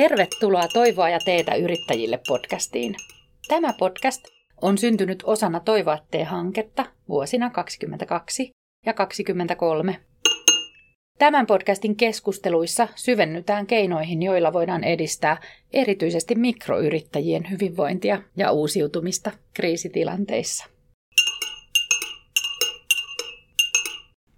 Tervetuloa Toivoa ja teetä yrittäjille podcastiin. Tämä podcast on syntynyt osana Toivoa hanketta vuosina 2022 ja 2023. Tämän podcastin keskusteluissa syvennytään keinoihin, joilla voidaan edistää erityisesti mikroyrittäjien hyvinvointia ja uusiutumista kriisitilanteissa.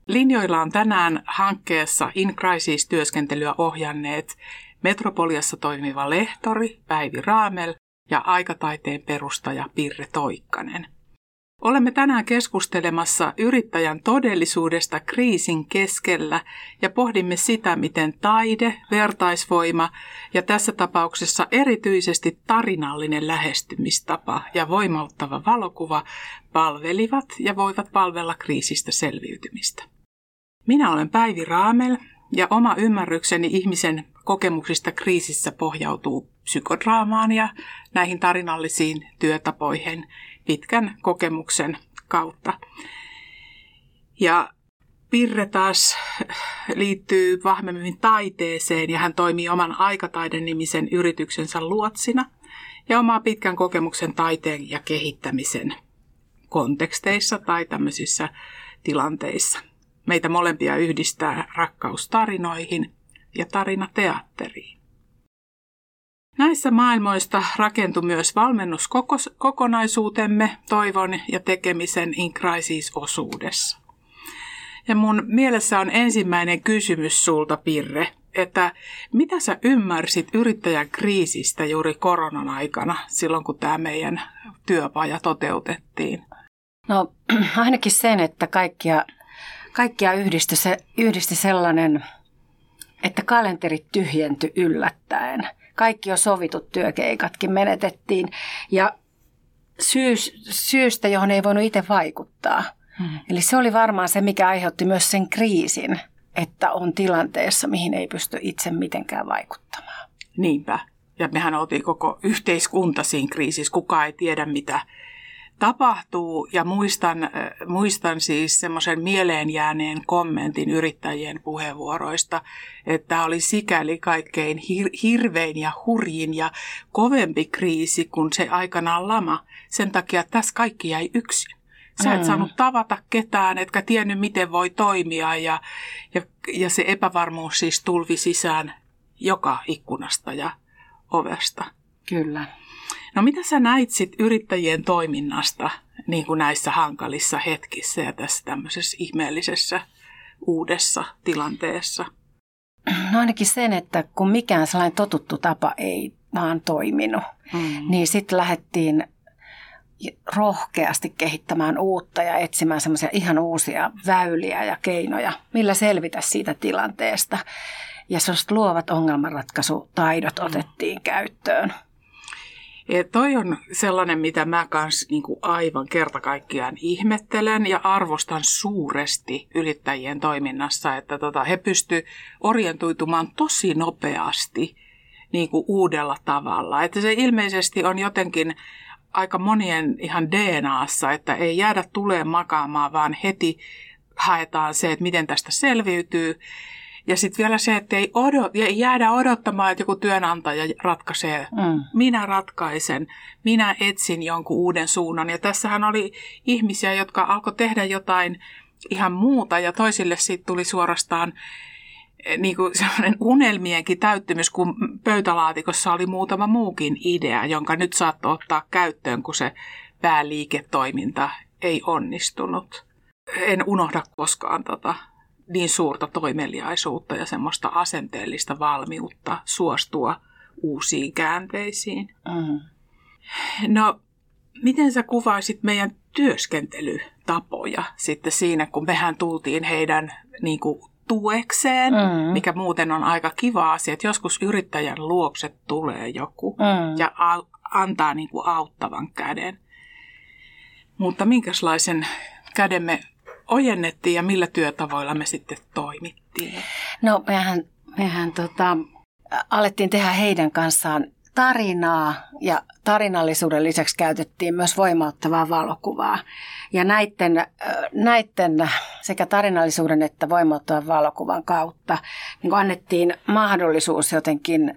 Linjoilla on tänään hankkeessa In Crisis-työskentelyä ohjanneet Metropoliassa toimiva lehtori Päivi Raamel ja aikataiteen perustaja Pirre Toikkanen. Olemme tänään keskustelemassa yrittäjän todellisuudesta kriisin keskellä ja pohdimme sitä, miten taide, vertaisvoima ja tässä tapauksessa erityisesti tarinallinen lähestymistapa ja voimauttava valokuva palvelivat ja voivat palvella kriisistä selviytymistä. Minä olen Päivi Raamel ja oma ymmärrykseni ihmisen kokemuksista kriisissä pohjautuu psykodraamaan ja näihin tarinallisiin työtapoihin pitkän kokemuksen kautta. Ja Pirre taas liittyy vahvemmin taiteeseen ja hän toimii oman aikataiden nimisen yrityksensä luotsina ja omaa pitkän kokemuksen taiteen ja kehittämisen konteksteissa tai tämmöisissä tilanteissa. Meitä molempia yhdistää rakkaus tarinoihin ja tarinateatteriin. Näissä maailmoista rakentui myös valmennuskokonaisuutemme toivon ja tekemisen In Crisis-osuudessa. Ja mun mielessä on ensimmäinen kysymys sulta, Pirre, että mitä sä ymmärsit yrittäjän kriisistä juuri koronan aikana, silloin kun tämä meidän työpaja toteutettiin? No ainakin sen, että kaikkia kaikkia yhdisti, se, yhdisti sellainen, että kalenterit tyhjentyi yllättäen. Kaikki jo sovitut työkeikatkin menetettiin ja syys, syystä, johon ei voinut itse vaikuttaa. Hmm. Eli se oli varmaan se, mikä aiheutti myös sen kriisin, että on tilanteessa, mihin ei pysty itse mitenkään vaikuttamaan. Niinpä. Ja mehän oltiin koko yhteiskunta siinä kriisissä. Kukaan ei tiedä, mitä tapahtuu ja muistan, äh, muistan siis semmoisen mieleen jääneen kommentin yrittäjien puheenvuoroista, että oli sikäli kaikkein hir- hirvein ja hurjin ja kovempi kriisi kuin se aikanaan lama. Sen takia että tässä kaikki jäi yksin. Sä et mm. saanut tavata ketään, etkä tiennyt miten voi toimia ja, ja, ja se epävarmuus siis tulvi sisään joka ikkunasta ja ovesta. Kyllä. No mitä sä näit sit yrittäjien toiminnasta niin kuin näissä hankalissa hetkissä ja tässä tämmöisessä ihmeellisessä uudessa tilanteessa? No ainakin sen, että kun mikään sellainen totuttu tapa ei vaan toiminut, mm. niin sitten lähdettiin rohkeasti kehittämään uutta ja etsimään semmoisia ihan uusia väyliä ja keinoja, millä selvitä siitä tilanteesta. Ja sellaiset luovat ongelmanratkaisutaidot mm. otettiin käyttöön. Ja toi on sellainen, mitä mä kans niin kuin aivan kerta kaikkiaan ihmettelen ja arvostan suuresti yrittäjien toiminnassa, että tota, he pysty orientoitumaan tosi nopeasti niin kuin uudella tavalla. Että se ilmeisesti on jotenkin aika monien ihan DNAssa, että ei jäädä tuleen makaamaan, vaan heti haetaan se, että miten tästä selviytyy. Ja sitten vielä se, että ei, odot, jäädä odottamaan, että joku työnantaja ratkaisee. Mm. Minä ratkaisen, minä etsin jonkun uuden suunnan. Ja tässähän oli ihmisiä, jotka alkoi tehdä jotain ihan muuta ja toisille siitä tuli suorastaan eh, niin kuin sellainen unelmienkin täyttymys, kun pöytälaatikossa oli muutama muukin idea, jonka nyt saattoi ottaa käyttöön, kun se pääliiketoiminta ei onnistunut. En unohda koskaan tota niin suurta toimeliaisuutta ja semmoista asenteellista valmiutta suostua uusiin käänteisiin. Mm. No, miten sä kuvaisit meidän työskentelytapoja sitten siinä, kun mehän tultiin heidän niin kuin, tuekseen, mm. mikä muuten on aika kiva asia, että joskus yrittäjän luokse tulee joku mm. ja a- antaa niin kuin, auttavan käden. Mutta minkälaisen käden me ojennettiin ja millä työtavoilla me sitten toimittiin? No mehän, mehän tota, alettiin tehdä heidän kanssaan tarinaa ja tarinallisuuden lisäksi käytettiin myös voimauttavaa valokuvaa. Ja näiden, näiden sekä tarinallisuuden että voimauttavan valokuvan kautta niin annettiin mahdollisuus jotenkin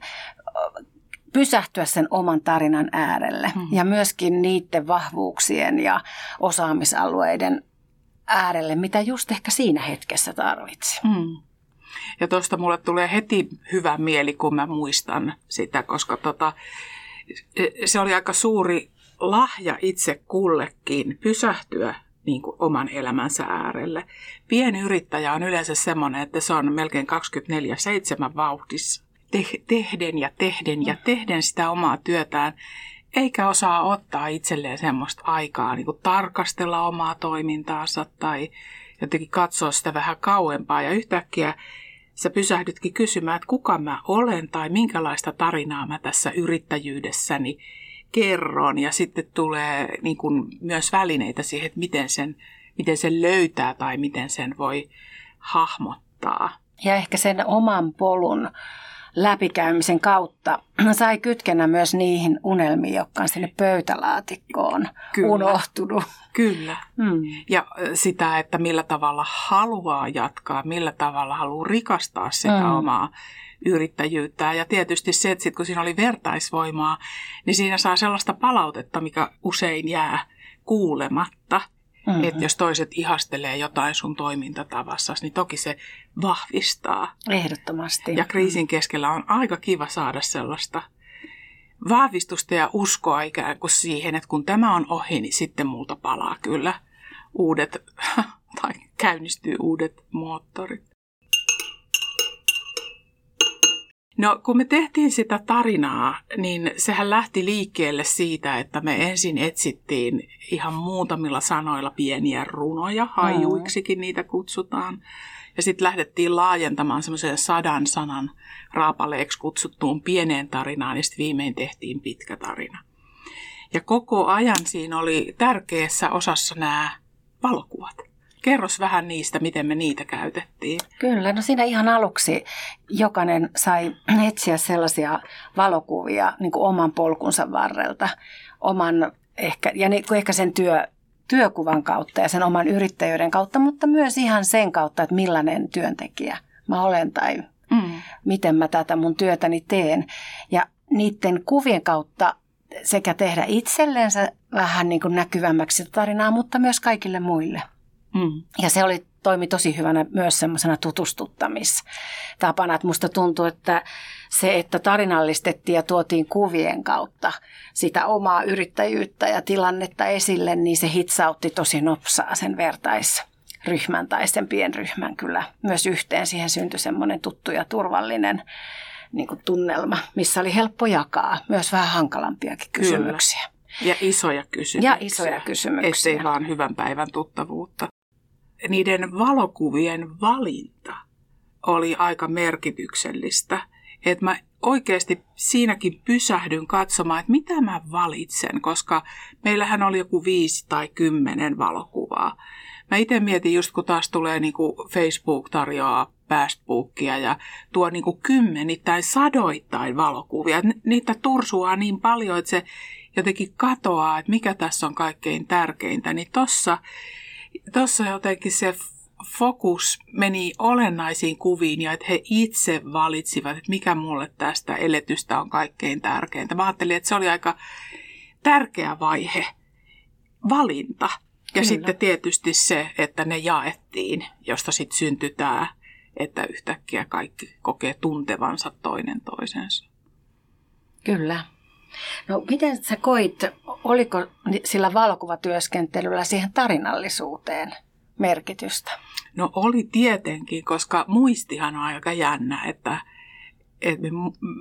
pysähtyä sen oman tarinan äärelle mm. ja myöskin niiden vahvuuksien ja osaamisalueiden äärelle, mitä just ehkä siinä hetkessä tarvitsi. Mm. Ja tuosta mulle tulee heti hyvä mieli, kun mä muistan sitä, koska tota, se oli aika suuri lahja itse kullekin pysähtyä niin kuin oman elämänsä äärelle. Pienyrittäjä on yleensä semmoinen, että se on melkein 24-7 vauhdissa. Te- tehden ja tehden ja tehden sitä omaa työtään, eikä osaa ottaa itselleen semmoista aikaa niin kuin tarkastella omaa toimintaansa tai jotenkin katsoa sitä vähän kauempaa. Ja yhtäkkiä sä pysähdytkin kysymään, että kuka mä olen tai minkälaista tarinaa mä tässä yrittäjyydessäni kerron. Ja sitten tulee niin kuin myös välineitä siihen, että miten sen, miten sen löytää tai miten sen voi hahmottaa. Ja ehkä sen oman polun läpikäymisen kautta sai kytkennä myös niihin unelmiin, jotka on sinne pöytälaatikkoon Kyllä. unohtunut. Kyllä. Hmm. Ja sitä, että millä tavalla haluaa jatkaa, millä tavalla haluaa rikastaa sitä hmm. omaa yrittäjyyttä. Ja tietysti se, että sit kun siinä oli vertaisvoimaa, niin siinä saa sellaista palautetta, mikä usein jää kuulematta. Mm-hmm. Että jos toiset ihastelee jotain sun toimintatavassa, niin toki se vahvistaa. Ehdottomasti. Ja kriisin keskellä on aika kiva saada sellaista vahvistusta ja uskoa ikään kuin siihen, että kun tämä on ohi, niin sitten multa palaa kyllä uudet, tai käynnistyy uudet moottorit. No kun me tehtiin sitä tarinaa, niin sehän lähti liikkeelle siitä, että me ensin etsittiin ihan muutamilla sanoilla pieniä runoja, hajuiksikin niitä kutsutaan. Ja sitten lähdettiin laajentamaan semmoiseen sadan sanan raapaleeksi kutsuttuun pieneen tarinaan, ja sitten viimein tehtiin pitkä tarina. Ja koko ajan siinä oli tärkeässä osassa nämä valokuvat. Kerros vähän niistä, miten me niitä käytettiin. Kyllä, no siinä ihan aluksi jokainen sai etsiä sellaisia valokuvia niin kuin oman polkunsa varrelta, oman ehkä, ja niin kuin ehkä sen työ, työkuvan kautta ja sen oman yrittäjyyden kautta, mutta myös ihan sen kautta, että millainen työntekijä mä olen tai mm. miten mä tätä mun työtäni teen. Ja niiden kuvien kautta sekä tehdä itsellensä vähän niin kuin näkyvämmäksi tarinaa, mutta myös kaikille muille. Mm. Ja se oli, toimi tosi hyvänä myös semmoisena tutustuttamistapana. Että musta tuntuu, että se, että tarinallistettiin ja tuotiin kuvien kautta sitä omaa yrittäjyyttä ja tilannetta esille, niin se hitsautti tosi nopsaa sen vertaisryhmän tai sen pienryhmän kyllä myös yhteen. Siihen syntyi semmoinen tuttu ja turvallinen niin kuin tunnelma, missä oli helppo jakaa myös vähän hankalampiakin kysymyksiä. Kyllä. Ja isoja kysymyksiä. Ja isoja kysymyksiä. Ettei vaan hyvän päivän tuttavuutta niiden valokuvien valinta oli aika merkityksellistä. Että mä oikeasti siinäkin pysähdyn katsomaan, että mitä mä valitsen, koska meillähän oli joku viisi tai kymmenen valokuvaa. Mä itse mietin just, kun taas tulee niin kuin Facebook tarjoaa Fastbookia ja tuo niin kuin kymmenittäin sadoittain valokuvia. Niitä tursuaa niin paljon, että se jotenkin katoaa, että mikä tässä on kaikkein tärkeintä. Niin tossa tuossa jotenkin se fokus meni olennaisiin kuviin ja että he itse valitsivat, että mikä mulle tästä eletystä on kaikkein tärkeintä. Mä ajattelin, että se oli aika tärkeä vaihe, valinta. Ja Kyllä. sitten tietysti se, että ne jaettiin, josta sitten syntyi tämä, että yhtäkkiä kaikki kokee tuntevansa toinen toisensa. Kyllä. No miten sä koit, oliko sillä valokuvatyöskentelyllä siihen tarinallisuuteen merkitystä? No oli tietenkin, koska muistihan on aika jännä, että, että me,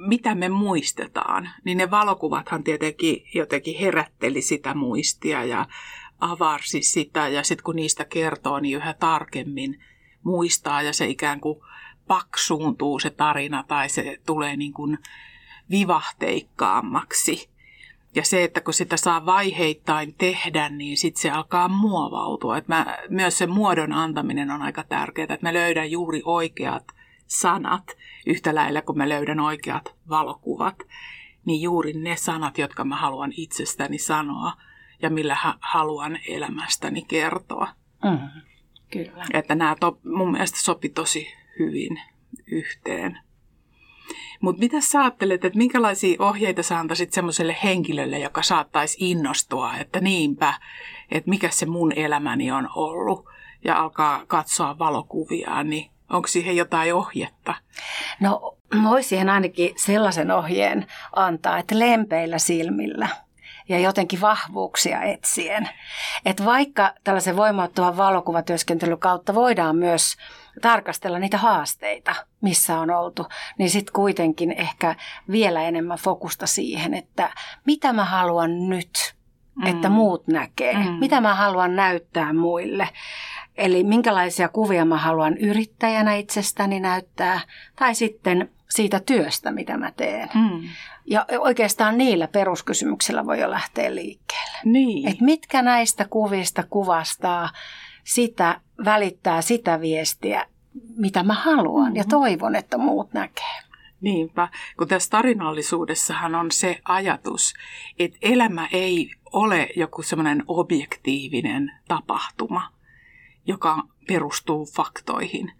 mitä me muistetaan. Niin ne valokuvathan tietenkin jotenkin herätteli sitä muistia ja avarsi sitä ja sitten kun niistä kertoo, niin yhä tarkemmin muistaa ja se ikään kuin paksuuntuu se tarina tai se tulee niin kuin vivahteikkaammaksi. Ja se, että kun sitä saa vaiheittain tehdä, niin sitten se alkaa muovautua. Et mä, myös se muodon antaminen on aika tärkeää, että mä löydän juuri oikeat sanat yhtä lailla, kun mä löydän oikeat valokuvat. Niin juuri ne sanat, jotka mä haluan itsestäni sanoa ja millä haluan elämästäni kertoa. Mm, kyllä. Että nämä to, mun mielestä sopi tosi hyvin yhteen. Mutta mitä sä ajattelet, että minkälaisia ohjeita sä antaisit semmoiselle henkilölle, joka saattaisi innostua, että niinpä, että mikä se mun elämäni on ollut ja alkaa katsoa valokuvia, niin onko siihen jotain ohjetta? No voisi siihen ainakin sellaisen ohjeen antaa, että lempeillä silmillä ja jotenkin vahvuuksia etsien. Että vaikka tällaisen voimauttavan valokuvatyöskentelyn kautta voidaan myös tarkastella niitä haasteita, missä on oltu, niin sitten kuitenkin ehkä vielä enemmän fokusta siihen, että mitä mä haluan nyt, että mm. muut näkee, mm. mitä mä haluan näyttää muille. Eli minkälaisia kuvia mä haluan yrittäjänä itsestäni näyttää, tai sitten siitä työstä, mitä mä teen. Mm. Ja oikeastaan niillä peruskysymyksillä voi jo lähteä liikkeelle. Niin. Et mitkä näistä kuvista kuvastaa sitä, välittää sitä viestiä, mitä mä haluan mm-hmm. ja toivon, että muut näkee. Niinpä, kun tässä tarinallisuudessahan on se ajatus, että elämä ei ole joku semmoinen objektiivinen tapahtuma, joka perustuu faktoihin,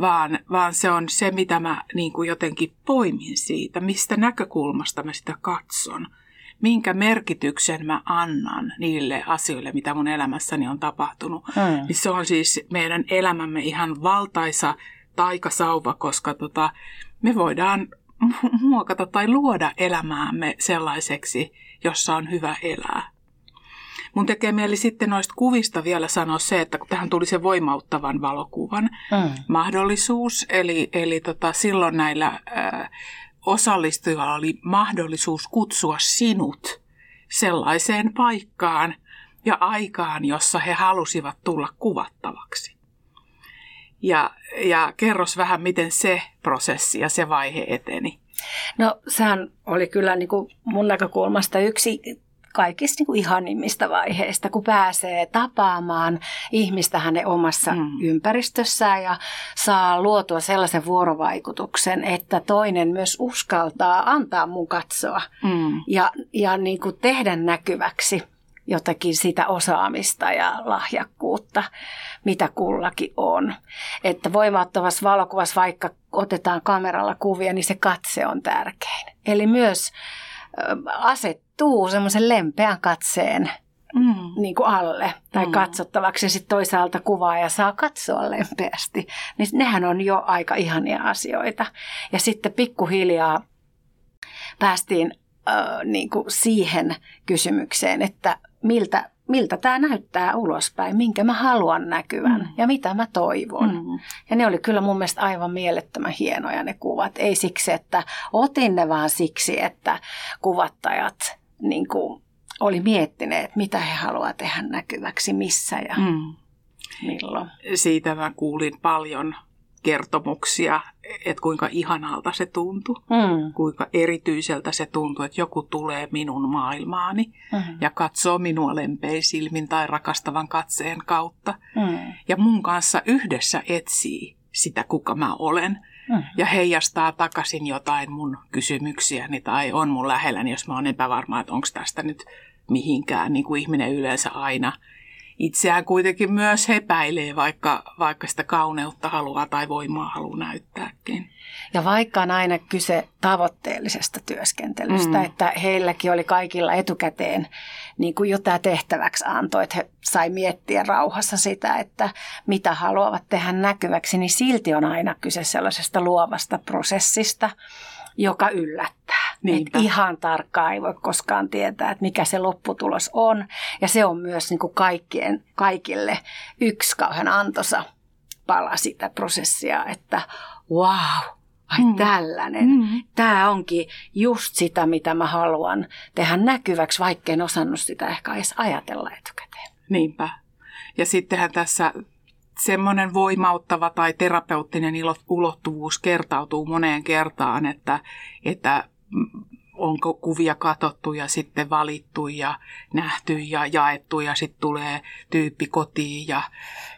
vaan, vaan se on se, mitä mä niin kuin jotenkin poimin siitä, mistä näkökulmasta mä sitä katson, minkä merkityksen mä annan niille asioille, mitä mun elämässäni on tapahtunut. Hmm. Niin se on siis meidän elämämme ihan valtaisa taikasauva, koska tota, me voidaan muokata tai luoda elämäämme sellaiseksi, jossa on hyvä elää. Mun tekee mieli sitten noista kuvista vielä sanoa se, että kun tähän tuli se voimauttavan valokuvan mm. mahdollisuus, eli, eli tota, silloin näillä äh, osallistujilla oli mahdollisuus kutsua sinut sellaiseen paikkaan ja aikaan, jossa he halusivat tulla kuvattavaksi. Ja, ja kerros vähän, miten se prosessi ja se vaihe eteni. No sehän oli kyllä niin kuin mun näkökulmasta yksi kaikista niin kuin ihanimmista vaiheista, kun pääsee tapaamaan ihmistä hänen omassa mm. ympäristössään ja saa luotua sellaisen vuorovaikutuksen, että toinen myös uskaltaa antaa mun katsoa mm. ja, ja niin kuin tehdä näkyväksi jotakin sitä osaamista ja lahjakkuutta, mitä kullakin on. Että voimattavassa valokuvassa, vaikka otetaan kameralla kuvia, niin se katse on tärkein. Eli myös asettuu semmoisen lempeän katseen mm. niin kuin alle tai mm. katsottavaksi ja sitten toisaalta kuvaa ja saa katsoa lempeästi. Niin nehän on jo aika ihania asioita. Ja sitten pikkuhiljaa päästiin äh, niin kuin siihen kysymykseen, että miltä miltä tämä näyttää ulospäin, minkä mä haluan näkyvän mm. ja mitä mä toivon. Mm. Ja ne oli kyllä mun mielestä aivan mielettömän hienoja ne kuvat. Ei siksi, että otin ne vaan siksi, että kuvattajat niin kuin, oli miettineet, mitä he haluavat tehdä näkyväksi, missä ja mm. milloin. Siitä mä kuulin paljon kertomuksia, että kuinka ihanalta se tuntui, mm. kuinka erityiseltä se tuntui, että joku tulee minun maailmaani mm. ja katsoo minua lempein silmin tai rakastavan katseen kautta. Mm. Ja mun kanssa yhdessä etsii sitä, kuka mä olen. Mm. Ja heijastaa takaisin jotain mun kysymyksiäni tai on mun lähelläni, jos mä oon epävarma, että onko tästä nyt mihinkään, niin kuin ihminen yleensä aina – itseään kuitenkin myös hepäilee, vaikka, vaikka sitä kauneutta haluaa tai voimaa haluaa näyttääkin. Ja vaikka on aina kyse tavoitteellisesta työskentelystä, mm. että heilläkin oli kaikilla etukäteen niin kuin jotain tehtäväksi antoi, että he sai miettiä rauhassa sitä, että mitä haluavat tehdä näkyväksi, niin silti on aina kyse sellaisesta luovasta prosessista, joka yllättää. Et ihan tarkkaan ei voi koskaan tietää, että mikä se lopputulos on. Ja se on myös niin kuin kaikkien, kaikille yksi kauhean antosa pala sitä prosessia, että wow, ai mm. tällainen. Mm. Tämä onkin just sitä, mitä mä haluan tehdä näkyväksi, vaikka en osannut sitä ehkä edes ajatella etukäteen. Niinpä. Ja sittenhän tässä semmoinen voimauttava tai terapeuttinen ulottuvuus kertautuu moneen kertaan, että, että onko kuvia katottu ja sitten valittu ja nähty ja jaettu ja sitten tulee tyyppi kotiin ja,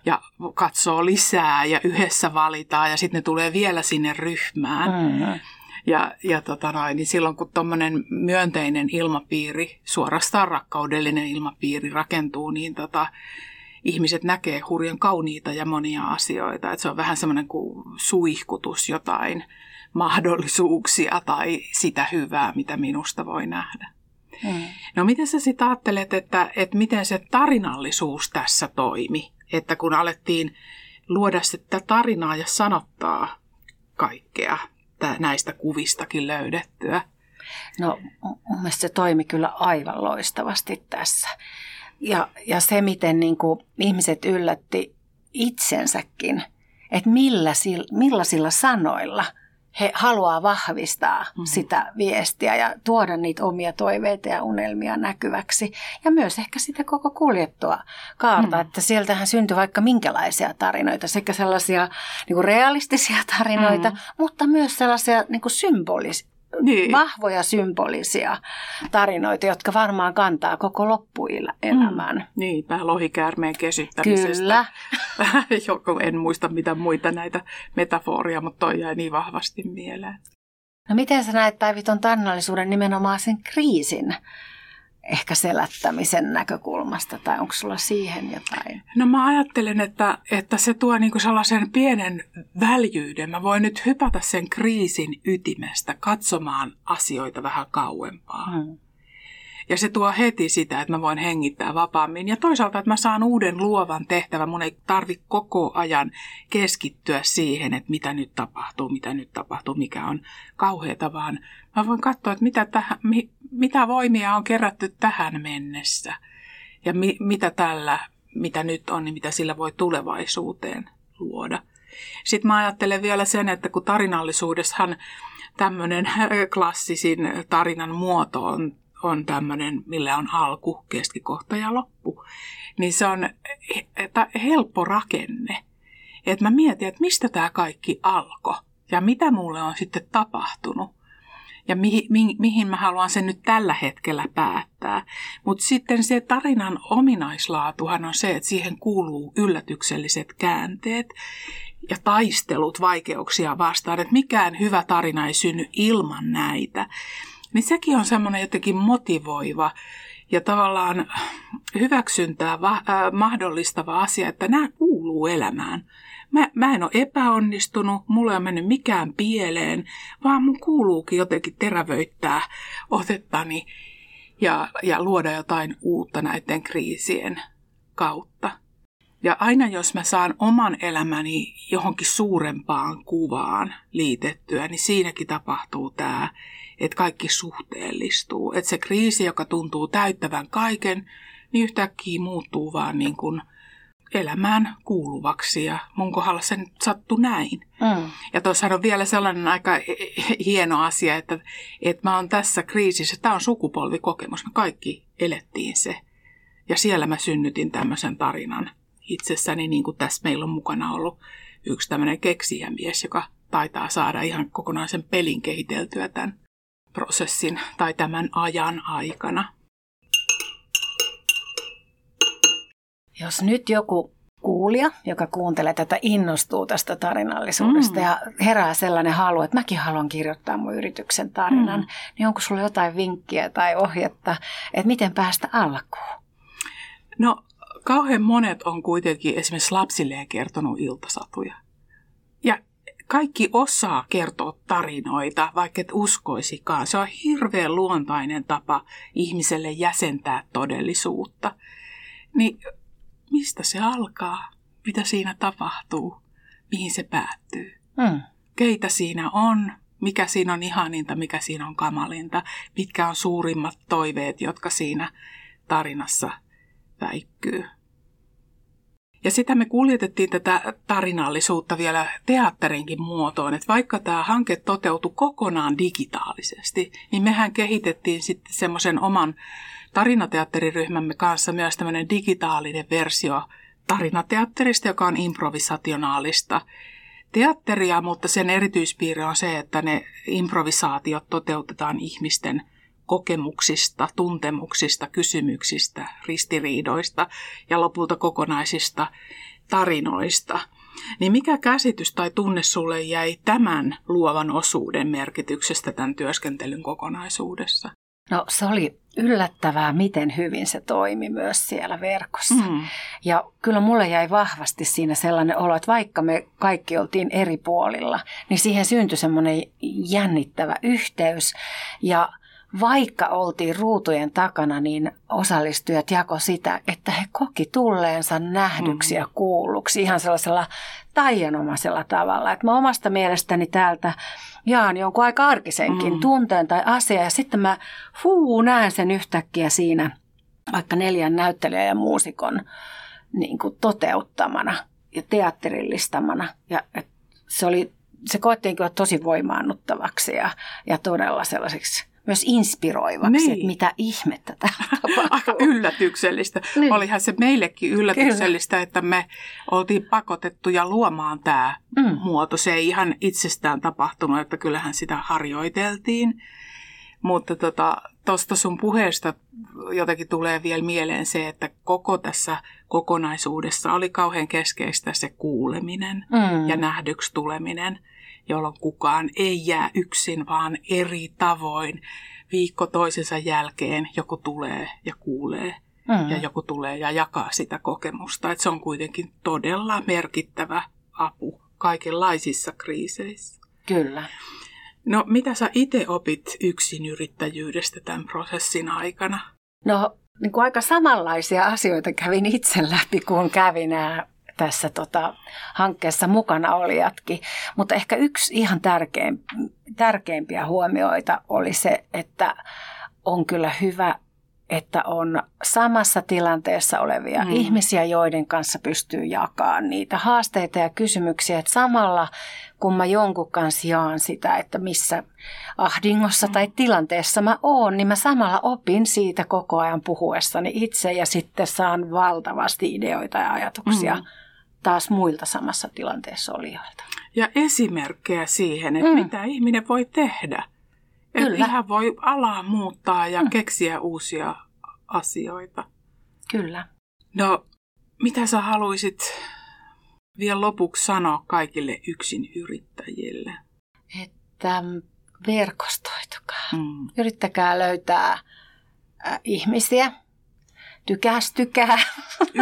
ja katsoo lisää ja yhdessä valitaan ja sitten ne tulee vielä sinne ryhmään. Mm-hmm. Ja, ja tota noin, niin silloin kun tuommoinen myönteinen ilmapiiri, suorastaan rakkaudellinen ilmapiiri rakentuu, niin tota, ihmiset näkee hurjan kauniita ja monia asioita. Että se on vähän semmoinen kuin suihkutus jotain mahdollisuuksia tai sitä hyvää, mitä minusta voi nähdä. Hmm. No miten sä sitten ajattelet, että, että miten se tarinallisuus tässä toimi? Että kun alettiin luoda sitä tarinaa ja sanottaa kaikkea näistä kuvistakin löydettyä. No mun mielestä se toimi kyllä aivan loistavasti tässä. Ja, ja se, miten niin kuin ihmiset yllätti itsensäkin, että millä, millaisilla sanoilla he haluaa vahvistaa mm-hmm. sitä viestiä ja tuoda niitä omia toiveita ja unelmia näkyväksi. Ja myös ehkä sitä koko kuljettua kaarta, mm-hmm. että sieltähän syntyi vaikka minkälaisia tarinoita, sekä sellaisia niin kuin realistisia tarinoita, mm-hmm. mutta myös sellaisia niin kuin symbolisia niin. vahvoja symbolisia tarinoita, jotka varmaan kantaa koko loppuelämän. Mm. Niinpä, lohikäärmeen kesyttämisestä. Kyllä. Joko en muista mitä muita näitä metaforia, mutta toi jäi niin vahvasti mieleen. No miten sä näet Päivi ton tannallisuuden nimenomaan sen kriisin ehkä selättämisen näkökulmasta, tai onko sulla siihen jotain? No mä ajattelen, että, että se tuo niinku sellaisen pienen väljyyden. Mä voin nyt hypätä sen kriisin ytimestä katsomaan asioita vähän kauempaa. Hmm. Ja se tuo heti sitä, että mä voin hengittää vapaammin. Ja toisaalta, että mä saan uuden luovan tehtävän. Mun ei tarvi koko ajan keskittyä siihen, että mitä nyt tapahtuu, mitä nyt tapahtuu, mikä on kauheata, vaan mä voin katsoa, että mitä, tähän, mi, mitä voimia on kerätty tähän mennessä. Ja mi, mitä tällä, mitä nyt on, niin mitä sillä voi tulevaisuuteen luoda. Sitten mä ajattelen vielä sen, että kun tarinallisuudessahan tämmöinen klassisin tarinan muoto on on tämmöinen, millä on alku, keskikohta ja loppu, niin se on helppo rakenne. Että mä mietin, että mistä tämä kaikki alkoi ja mitä mulle on sitten tapahtunut ja mihin, mi, mihin mä haluan sen nyt tällä hetkellä päättää. Mutta sitten se tarinan ominaislaatuhan on se, että siihen kuuluu yllätykselliset käänteet ja taistelut vaikeuksia vastaan, että mikään hyvä tarina ei synny ilman näitä. Niin sekin on semmoinen jotenkin motivoiva ja tavallaan hyväksyntää va- äh, mahdollistava asia, että nämä kuuluu elämään. Mä, mä en ole epäonnistunut, mulla ei ole mennyt mikään pieleen, vaan mun kuuluukin jotenkin terävöittää otettani ja, ja luoda jotain uutta näiden kriisien kautta. Ja aina jos mä saan oman elämäni johonkin suurempaan kuvaan liitettyä, niin siinäkin tapahtuu tämä että kaikki suhteellistuu. Että se kriisi, joka tuntuu täyttävän kaiken, niin yhtäkkiä muuttuu vaan niin kuin elämään kuuluvaksi ja mun kohdalla se nyt sattui näin. Mm. Ja tuossa on vielä sellainen aika hieno asia, että, että mä oon tässä kriisissä, tämä on sukupolvikokemus, me kaikki elettiin se. Ja siellä mä synnytin tämmöisen tarinan itsessäni, niin kuin tässä meillä on mukana ollut yksi tämmöinen keksijämies, joka taitaa saada ihan kokonaisen pelin kehiteltyä tämän prosessin tai tämän ajan aikana. Jos nyt joku kuulija, joka kuuntelee tätä, innostuu tästä tarinallisuudesta mm. ja herää sellainen halu, että mäkin haluan kirjoittaa mun yrityksen tarinan, mm. niin onko sulla jotain vinkkiä tai ohjetta, että miten päästä alkuun? No kauhean monet on kuitenkin esimerkiksi lapsilleen kertonut iltasatuja. Kaikki osaa kertoa tarinoita, vaikka et uskoisikaan. Se on hirveän luontainen tapa ihmiselle jäsentää todellisuutta. Niin mistä se alkaa? Mitä siinä tapahtuu? Mihin se päättyy? Hmm. Keitä siinä on? Mikä siinä on ihaninta? Mikä siinä on kamalinta? Mitkä on suurimmat toiveet, jotka siinä tarinassa väikkyy? Ja sitä me kuljetettiin tätä tarinallisuutta vielä teatterinkin muotoon, että vaikka tämä hanke toteutui kokonaan digitaalisesti, niin mehän kehitettiin sitten semmoisen oman tarinateatteriryhmämme kanssa myös tämmöinen digitaalinen versio tarinateatterista, joka on improvisationaalista teatteria, mutta sen erityispiirre on se, että ne improvisaatiot toteutetaan ihmisten – kokemuksista, tuntemuksista, kysymyksistä, ristiriidoista ja lopulta kokonaisista tarinoista. Niin mikä käsitys tai tunne sulle jäi tämän luovan osuuden merkityksestä tämän työskentelyn kokonaisuudessa? No se oli yllättävää, miten hyvin se toimi myös siellä verkossa. Mm. Ja kyllä mulle jäi vahvasti siinä sellainen olo, että vaikka me kaikki oltiin eri puolilla, niin siihen syntyi semmoinen jännittävä yhteys. Ja vaikka oltiin ruutujen takana, niin osallistujat jako sitä, että he koki tulleensa nähdyksi ja kuulluksi ihan sellaisella taianomaisella tavalla. Että mä omasta mielestäni täältä jaan jonkun aika arkisenkin mm. tunteen tai asian ja sitten mä fuu, näen sen yhtäkkiä siinä vaikka neljän näyttelijän ja muusikon niin kuin toteuttamana ja teatterillistamana. Ja se, oli, se koettiin kyllä tosi voimaannuttavaksi ja, ja todella sellaiseksi myös inspiroivaksi, niin. että mitä ihmettä täällä tapahtuu. Aika yllätyksellistä. Niin. Olihan se meillekin yllätyksellistä, Kyllä. että me oltiin pakotettuja luomaan tämä mm. muoto. Se ei ihan itsestään tapahtunut, että kyllähän sitä harjoiteltiin. Mutta tuosta tota, sun puheesta jotenkin tulee vielä mieleen se, että koko tässä kokonaisuudessa oli kauhean keskeistä se kuuleminen mm. ja nähdyksi tuleminen jolloin kukaan ei jää yksin, vaan eri tavoin viikko toisensa jälkeen joku tulee ja kuulee mm. ja joku tulee ja jakaa sitä kokemusta. Että se on kuitenkin todella merkittävä apu kaikenlaisissa kriiseissä. Kyllä. No mitä sä itse opit yksin yrittäjyydestä tämän prosessin aikana? No niin kuin aika samanlaisia asioita kävin itse läpi, kun kävin nämä tässä tota, hankkeessa mukana olijatkin. Mutta ehkä yksi ihan tärkein, tärkeimpiä huomioita oli se, että on kyllä hyvä, että on samassa tilanteessa olevia mm. ihmisiä, joiden kanssa pystyy jakamaan niitä haasteita ja kysymyksiä. Että samalla kun mä jonkun kanssa jaan sitä, että missä ahdingossa mm. tai tilanteessa mä oon, niin mä samalla opin siitä koko ajan puhuessani itse ja sitten saan valtavasti ideoita ja ajatuksia. Mm taas muilta samassa tilanteessa olijoilta. Ja esimerkkejä siihen, että mm. mitä ihminen voi tehdä. Että ihan voi alaa muuttaa ja mm. keksiä uusia asioita. Kyllä. No, mitä sä haluaisit vielä lopuksi sanoa kaikille yksin yrittäjille? Että verkostoitukaa. Mm. Yrittäkää löytää äh, ihmisiä, tykästykää.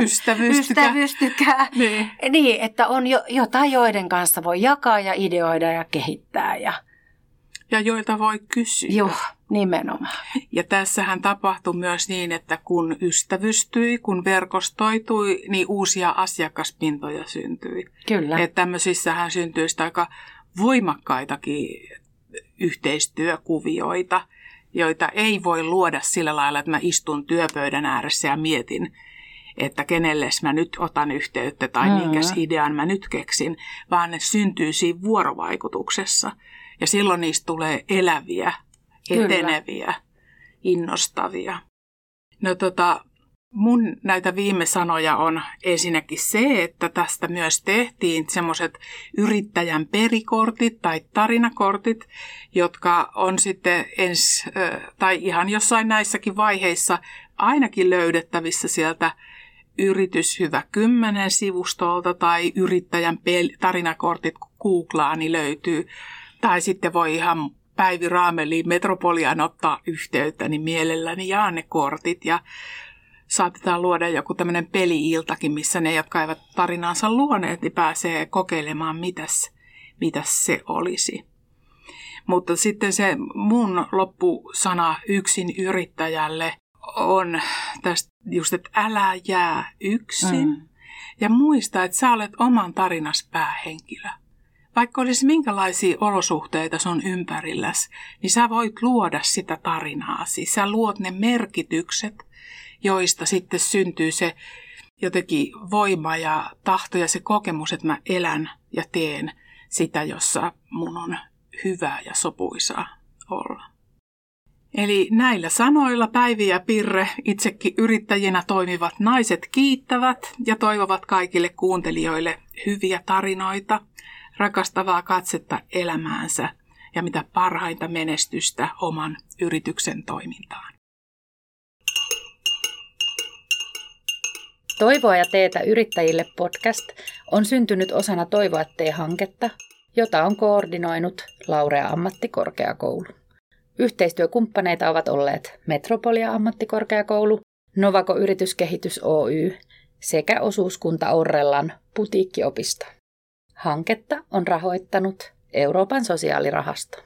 Ystävystykää. Ystävystykää. Niin. niin, että on jo, jotain, joiden kanssa voi jakaa ja ideoida ja kehittää. Ja, ja joilta voi kysyä. Joo, nimenomaan. Ja tässähän tapahtui myös niin, että kun ystävystyi, kun verkostoitui, niin uusia asiakaspintoja syntyi. Kyllä. Että tämmöisissähän syntyisi aika voimakkaitakin yhteistyökuvioita – joita ei voi luoda sillä lailla, että mä istun työpöydän ääressä ja mietin, että kenelle mä nyt otan yhteyttä tai mm-hmm. minkäs idean mä nyt keksin, vaan ne syntyy siinä vuorovaikutuksessa. Ja silloin niistä tulee eläviä, eteneviä, Kyllä. innostavia. No tota, Mun näitä viime sanoja on ensinnäkin se, että tästä myös tehtiin semmoiset yrittäjän perikortit tai tarinakortit, jotka on sitten ens, tai ihan jossain näissäkin vaiheissa ainakin löydettävissä sieltä Yritys Hyvä 10 sivustolta tai yrittäjän tarinakortit, kun googlaa, niin löytyy. Tai sitten voi ihan Päivi Raameliin Metropoliaan ottaa yhteyttä, niin mielelläni jaan ne kortit. Ja saatetaan luoda joku tämmöinen peli-iltakin, missä ne, jotka eivät tarinaansa luoneet, niin pääsee kokeilemaan, mitäs, mitäs se olisi. Mutta sitten se mun loppusana yksin yrittäjälle on tästä just, että älä jää yksin. Mm. Ja muista, että sä olet oman tarinas päähenkilö. Vaikka olisi minkälaisia olosuhteita sun ympärilläs, niin sä voit luoda sitä tarinaasi. Sä luot ne merkitykset, joista sitten syntyy se jotenkin voima ja tahto ja se kokemus, että mä elän ja teen sitä, jossa mun on hyvä ja sopuisaa olla. Eli näillä sanoilla Päivi ja Pirre, itsekin yrittäjinä toimivat naiset kiittävät ja toivovat kaikille kuuntelijoille hyviä tarinoita, rakastavaa katsetta elämäänsä ja mitä parhainta menestystä oman yrityksen toimintaan. Toivoa ja teetä yrittäjille podcast on syntynyt osana Toivoa tee hanketta, jota on koordinoinut Laurea ammattikorkeakoulu. Yhteistyökumppaneita ovat olleet Metropolia ammattikorkeakoulu, Novako Yrityskehitys Oy sekä osuuskunta Orrellan putiikkiopisto. Hanketta on rahoittanut Euroopan sosiaalirahasto.